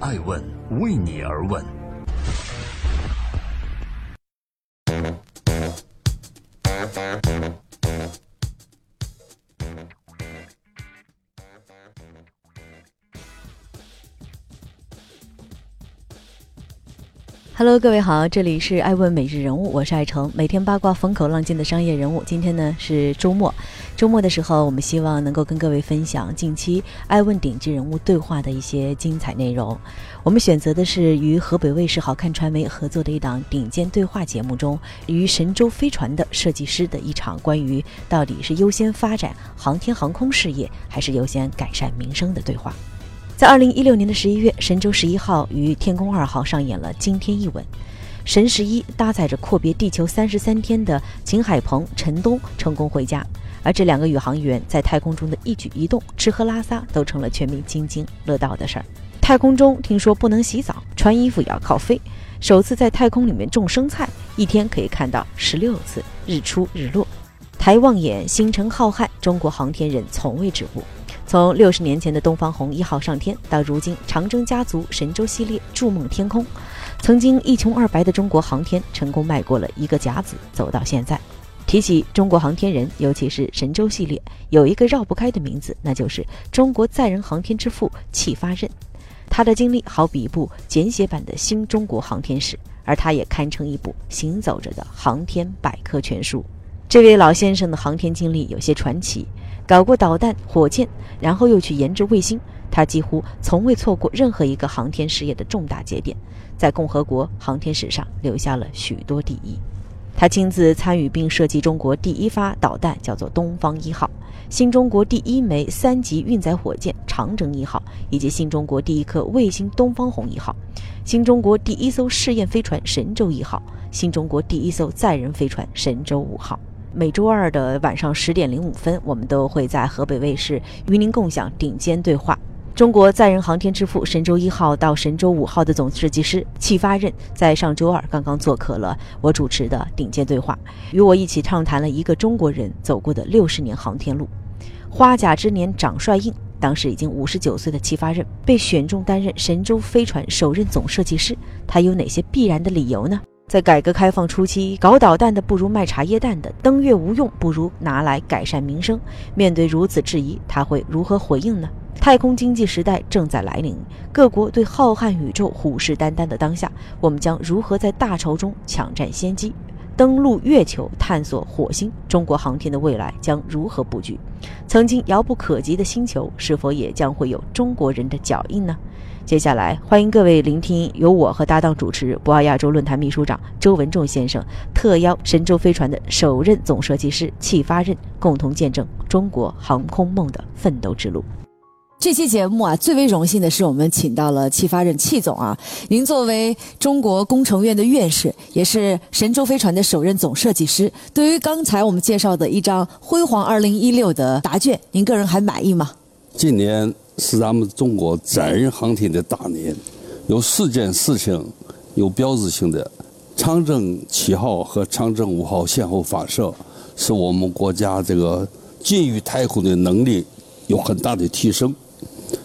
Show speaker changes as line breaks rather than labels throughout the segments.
爱问为你而问。
Hello，各位好，这里是爱问每日人物，我是爱成，每天八卦风口浪尖的商业人物。今天呢是周末，周末的时候，我们希望能够跟各位分享近期爱问顶级人物对话的一些精彩内容。我们选择的是与河北卫视好看传媒合作的一档顶尖对话节目中，与神舟飞船的设计师的一场关于到底是优先发展航天航空事业，还是优先改善民生的对话。在二零一六年的十一月，神舟十一号与天宫二号上演了惊天一吻。神十一搭载着阔别地球三十三天的秦海鹏、陈冬成功回家，而这两个宇航员在太空中的一举一动、吃喝拉撒都成了全民津津乐道的事儿。太空中听说不能洗澡，穿衣服也要靠飞。首次在太空里面种生菜，一天可以看到十六次日出日落。抬望眼，星辰浩瀚，中国航天人从未止步。从六十年前的东方红一号上天，到如今长征家族神舟系列筑梦天空，曾经一穷二白的中国航天成功迈过了一个甲子，走到现在。提起中国航天人，尤其是神舟系列，有一个绕不开的名字，那就是中国载人航天之父戚发轫。他的经历好比一部简写版的新中国航天史，而他也堪称一部行走着的航天百科全书。这位老先生的航天经历有些传奇。搞过导弹、火箭，然后又去研制卫星。他几乎从未错过任何一个航天事业的重大节点，在共和国航天史上留下了许多第一。他亲自参与并设计中国第一发导弹，叫做“东方一号”；新中国第一枚三级运载火箭“长征一号”，以及新中国第一颗卫星“东方红一号”；新中国第一艘试验飞船“神舟一号”；新中国第一艘载人飞船“神舟五号”。每周二的晚上十点零五分，我们都会在河北卫视与您共享顶尖对话。中国载人航天之父神舟一号到神舟五号的总设计师戚发轫，在上周二刚刚做客了我主持的顶尖对话，与我一起畅谈了一个中国人走过的六十年航天路。花甲之年长帅印，当时已经五十九岁的戚发轫被选中担任神舟飞船首任总设计师，他有哪些必然的理由呢？在改革开放初期，搞导弹的不如卖茶叶蛋的，登月无用不如拿来改善民生。面对如此质疑，他会如何回应呢？太空经济时代正在来临，各国对浩瀚宇宙虎视眈眈的当下，我们将如何在大潮中抢占先机？登陆月球、探索火星，中国航天的未来将如何布局？曾经遥不可及的星球，是否也将会有中国人的脚印呢？接下来，欢迎各位聆听由我和搭档主持博鳌亚洲论坛秘书长周文重先生特邀神舟飞船的首任总设计师戚发轫，共同见证中国航空梦的奋斗之路。
这期节目啊，最为荣幸的是我们请到了戚发轫戚总啊。您作为中国工程院的院士，也是神舟飞船的首任总设计师，对于刚才我们介绍的一张辉煌二零一六的答卷，您个人还满意吗？
近年。是咱们中国载人航天的大年，有四件事情有标志性的：长征七号和长征五号先后发射，使我们国家这个进入太空的能力有很大的提升。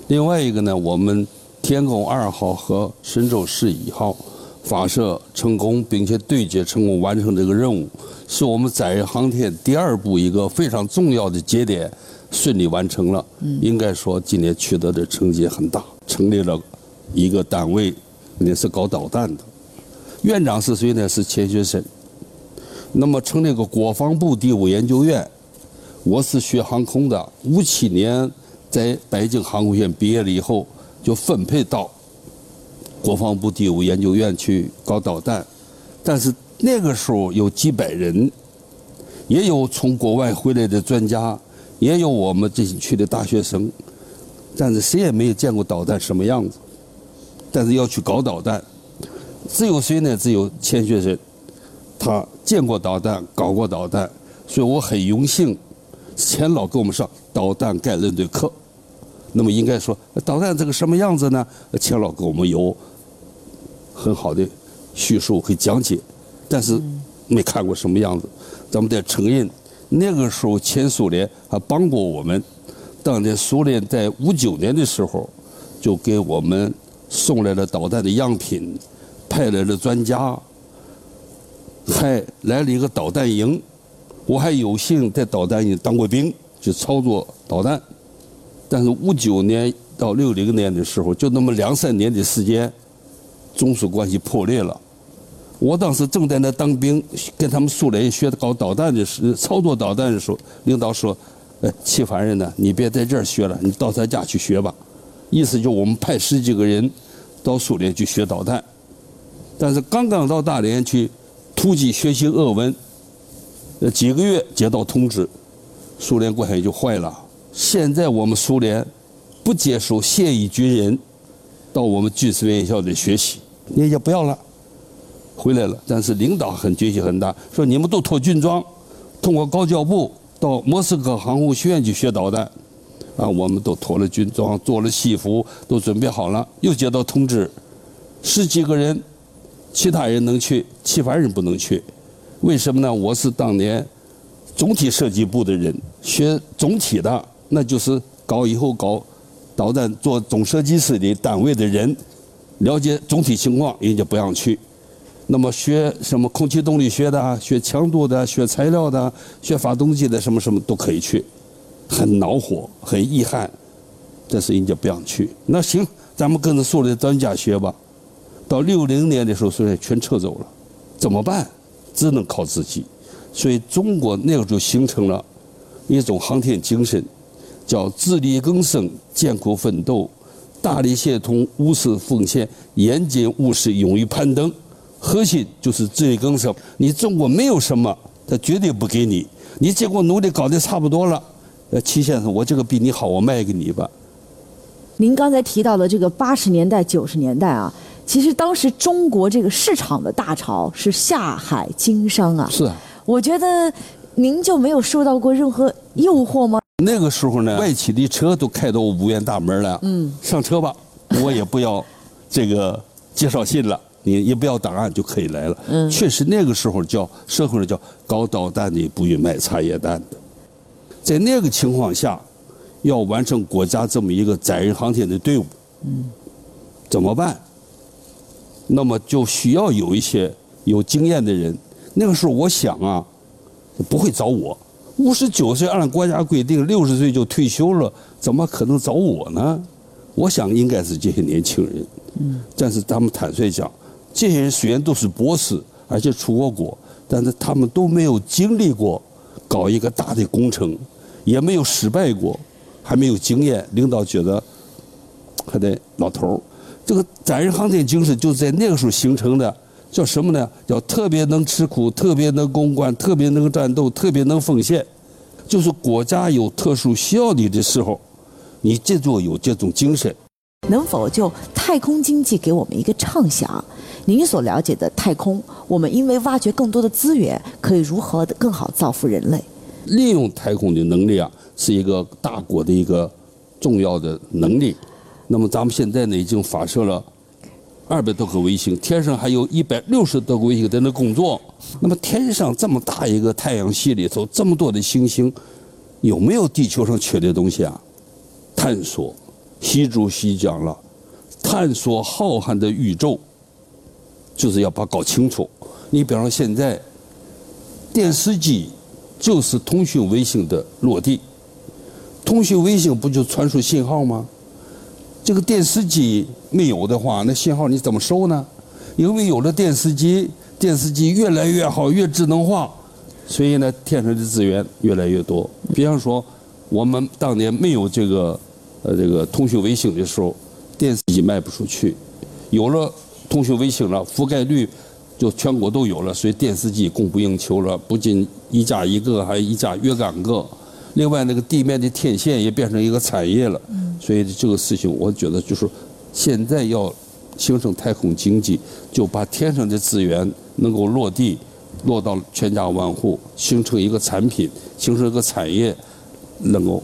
另外一个呢，我们天宫二号和神舟十一号发射成功，并且对接成功完成这个任务，是我们载人航天第二步一个非常重要的节点。顺利完成了，应该说今年取得的成绩很大。成立了一个单位，那是搞导弹的，院长是谁呢？是钱学森。那么成立个国防部第五研究院，我是学航空的，五七年在北京航空学院毕业了以后，就分配到国防部第五研究院去搞导弹。但是那个时候有几百人，也有从国外回来的专家。也有我们这些去的大学生，但是谁也没有见过导弹什么样子。但是要去搞导弹，只有谁呢？只有钱学森，他见过导弹，搞过导弹，所以我很荣幸，钱老给我们上导弹概论的课。那么应该说，导弹这个什么样子呢？钱老给我们有很好的叙述和讲解，但是没看过什么样子，咱们得承认。那个时候，前苏联还帮过我们。当年苏联在五九年的时候，就给我们送来了导弹的样品，派来了专家，还来了一个导弹营。我还有幸在导弹营当过兵，去操作导弹。但是五九年到六零年的时候，就那么两三年的时间，中苏关系破裂了。我当时正在那当兵，跟他们苏联学搞导弹的时，操作导弹的时候，领导说：“呃，戚凡人呢，你别在这儿学了，你到他家去学吧。”意思就我们派十几个人到苏联去学导弹。但是刚刚到大连去突击学习俄文，呃，几个月接到通知，苏联关系就坏了。现在我们苏联不接受现役军人到我们军事院校里学习，也也不要了。回来了，但是领导很决心很大，说你们都脱军装，通过高教部到莫斯科航空学院去学导弹，啊，我们都脱了军装，做了西服，都准备好了。又接到通知，十几个人，其他人能去，其他人不能去，为什么呢？我是当年总体设计部的人，学总体的，那就是搞以后搞导弹做总设计师的单位的人，了解总体情况，人家不让去。那么学什么空气动力学的，学强度的，学材料的，学发动机的，什么什么都可以去，很恼火，很遗憾，但是人家不让去。那行，咱们跟着苏联专家学吧。到六零年的时候，苏联全撤走了，怎么办？只能靠自己。所以中国那个时候形成了一种航天精神，叫自力更生、艰苦奋斗、大力协同、无私奉献、严谨务实、勇于攀登。核心就是自力更生。你中国没有什么，他绝对不给你。你结果努力搞得差不多了，呃，齐先生，我这个比你好，我卖给你吧。
您刚才提到的这个八十年代、九十年代啊，其实当时中国这个市场的大潮是下海经商啊。
是啊。
我觉得您就没有受到过任何诱惑吗？
那个时候呢，外企的车都开到五院大门了。嗯。上车吧，我也不要这个介绍信了。你也不要档案就可以来了。嗯，确实那个时候叫社会上叫搞导弹的不允卖茶叶蛋的，在那个情况下，要完成国家这么一个载人航天的队伍，嗯，怎么办？那么就需要有一些有经验的人。那个时候我想啊，不会找我，五十九岁按国家规定六十岁就退休了，怎么可能找我呢？我想应该是这些年轻人。嗯，但是咱们坦率讲。这些人虽然都是博士，而且出过国，但是他们都没有经历过搞一个大的工程，也没有失败过，还没有经验。领导觉得还得老头儿，这个载人航天精神就在那个时候形成的，叫什么呢？叫特别能吃苦，特别能攻关，特别能战斗，特别能奉献。就是国家有特殊需要你的时候，你这就有这种精神。
能否就太空经济给我们一个畅想？您所了解的太空，我们因为挖掘更多的资源，可以如何的更好造福人类？
利用太空的能力啊，是一个大国的一个重要的能力。那么咱们现在呢，已经发射了二百多颗卫星，天上还有一百六十多个卫星在那工作。那么天上这么大一个太阳系里头，这么多的行星，有没有地球上缺的东西啊？探索，习主席讲了，探索浩瀚的宇宙。就是要把搞清楚。你比方说现在，电视机就是通讯卫星的落地。通讯卫星不就传输信号吗？这个电视机没有的话，那信号你怎么收呢？因为有了电视机，电视机越来越好，越智能化，所以呢，天上的资源越来越多。比方说，我们当年没有这个呃这个通讯卫星的时候，电视机卖不出去，有了。通讯卫星了，覆盖率就全国都有了，所以电视机供不应求了。不仅一家一个，还一家若干个。另外，那个地面的天线也变成一个产业了。所以这个事情，我觉得就是现在要形成太空经济，就把天上的资源能够落地，落到全家万户，形成一个产品，形成一个产业，能够。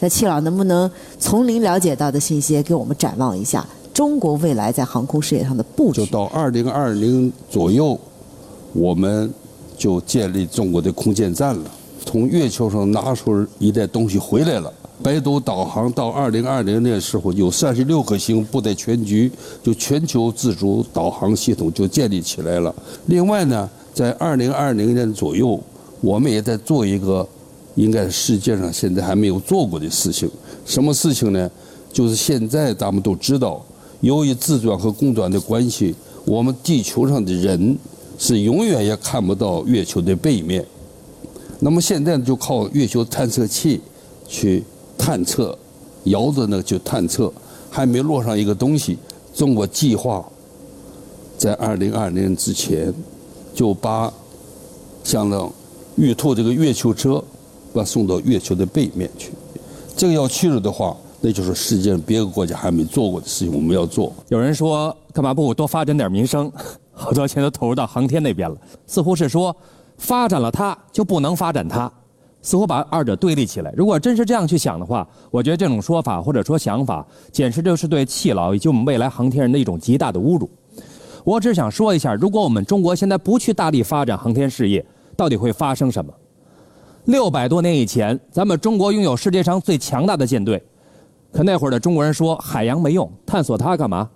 那戚老能不能从您了解到的信息给我们展望一下？中国未来在航空事业上的布
局，就到二零二零左右，我们就建立中国的空间站了。从月球上拿出一袋东西回来了，北斗导航到二零二零年时候，有三十六颗星布在全局，就全球自主导航系统就建立起来了。另外呢，在二零二零年左右，我们也在做一个，应该世界上现在还没有做过的事情。什么事情呢？就是现在咱们都知道，由于自转和公转的关系，我们地球上的人是永远也看不到月球的背面。那么现在就靠月球探测器去。探测，摇着呢就探测，还没落上一个东西。中国计划在二零二零年之前，就把像那玉兔这个月球车，把送到月球的背面去。这个要去了的话，那就是世界上别的国家还没做过的事情，我们要做。
有人说，干嘛不多发展点民生？好多钱都投入到航天那边了，似乎是说，发展了它就不能发展它。似乎把二者对立起来。如果真是这样去想的话，我觉得这种说法或者说想法，简直就是对气老以及我们未来航天人的一种极大的侮辱。我只想说一下，如果我们中国现在不去大力发展航天事业，到底会发生什么？六百多年以前，咱们中国拥有世界上最强大的舰队，可那会儿的中国人说海洋没用，探索它干嘛？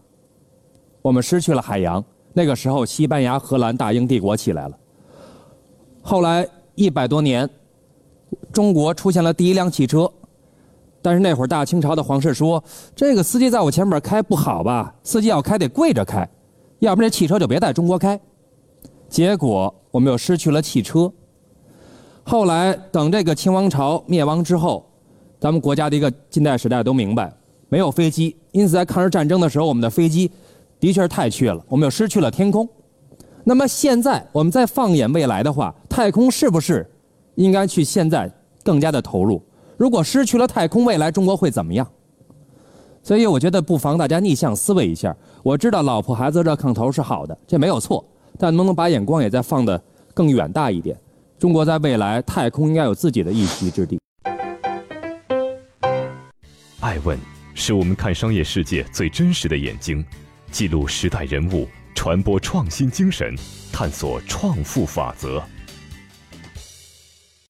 我们失去了海洋。那个时候，西班牙、荷兰、大英帝国起来了。后来一百多年。中国出现了第一辆汽车，但是那会儿大清朝的皇室说：“这个司机在我前面开不好吧？司机要开得跪着开，要不然这汽车就别在中国开。”结果我们又失去了汽车。后来等这个清王朝灭亡之后，咱们国家的一个近代时代都明白，没有飞机，因此在抗日战争的时候，我们的飞机的确是太缺了，我们又失去了天空。那么现在我们再放眼未来的话，太空是不是？应该去现在更加的投入。如果失去了太空，未来中国会怎么样？所以我觉得不妨大家逆向思维一下。我知道老婆孩子热炕头是好的，这没有错。但能不能把眼光也再放得更远大一点？中国在未来太空应该有自己的一席之地。
爱问是我们看商业世界最真实的眼睛，记录时代人物，传播创新精神，探索创富法则。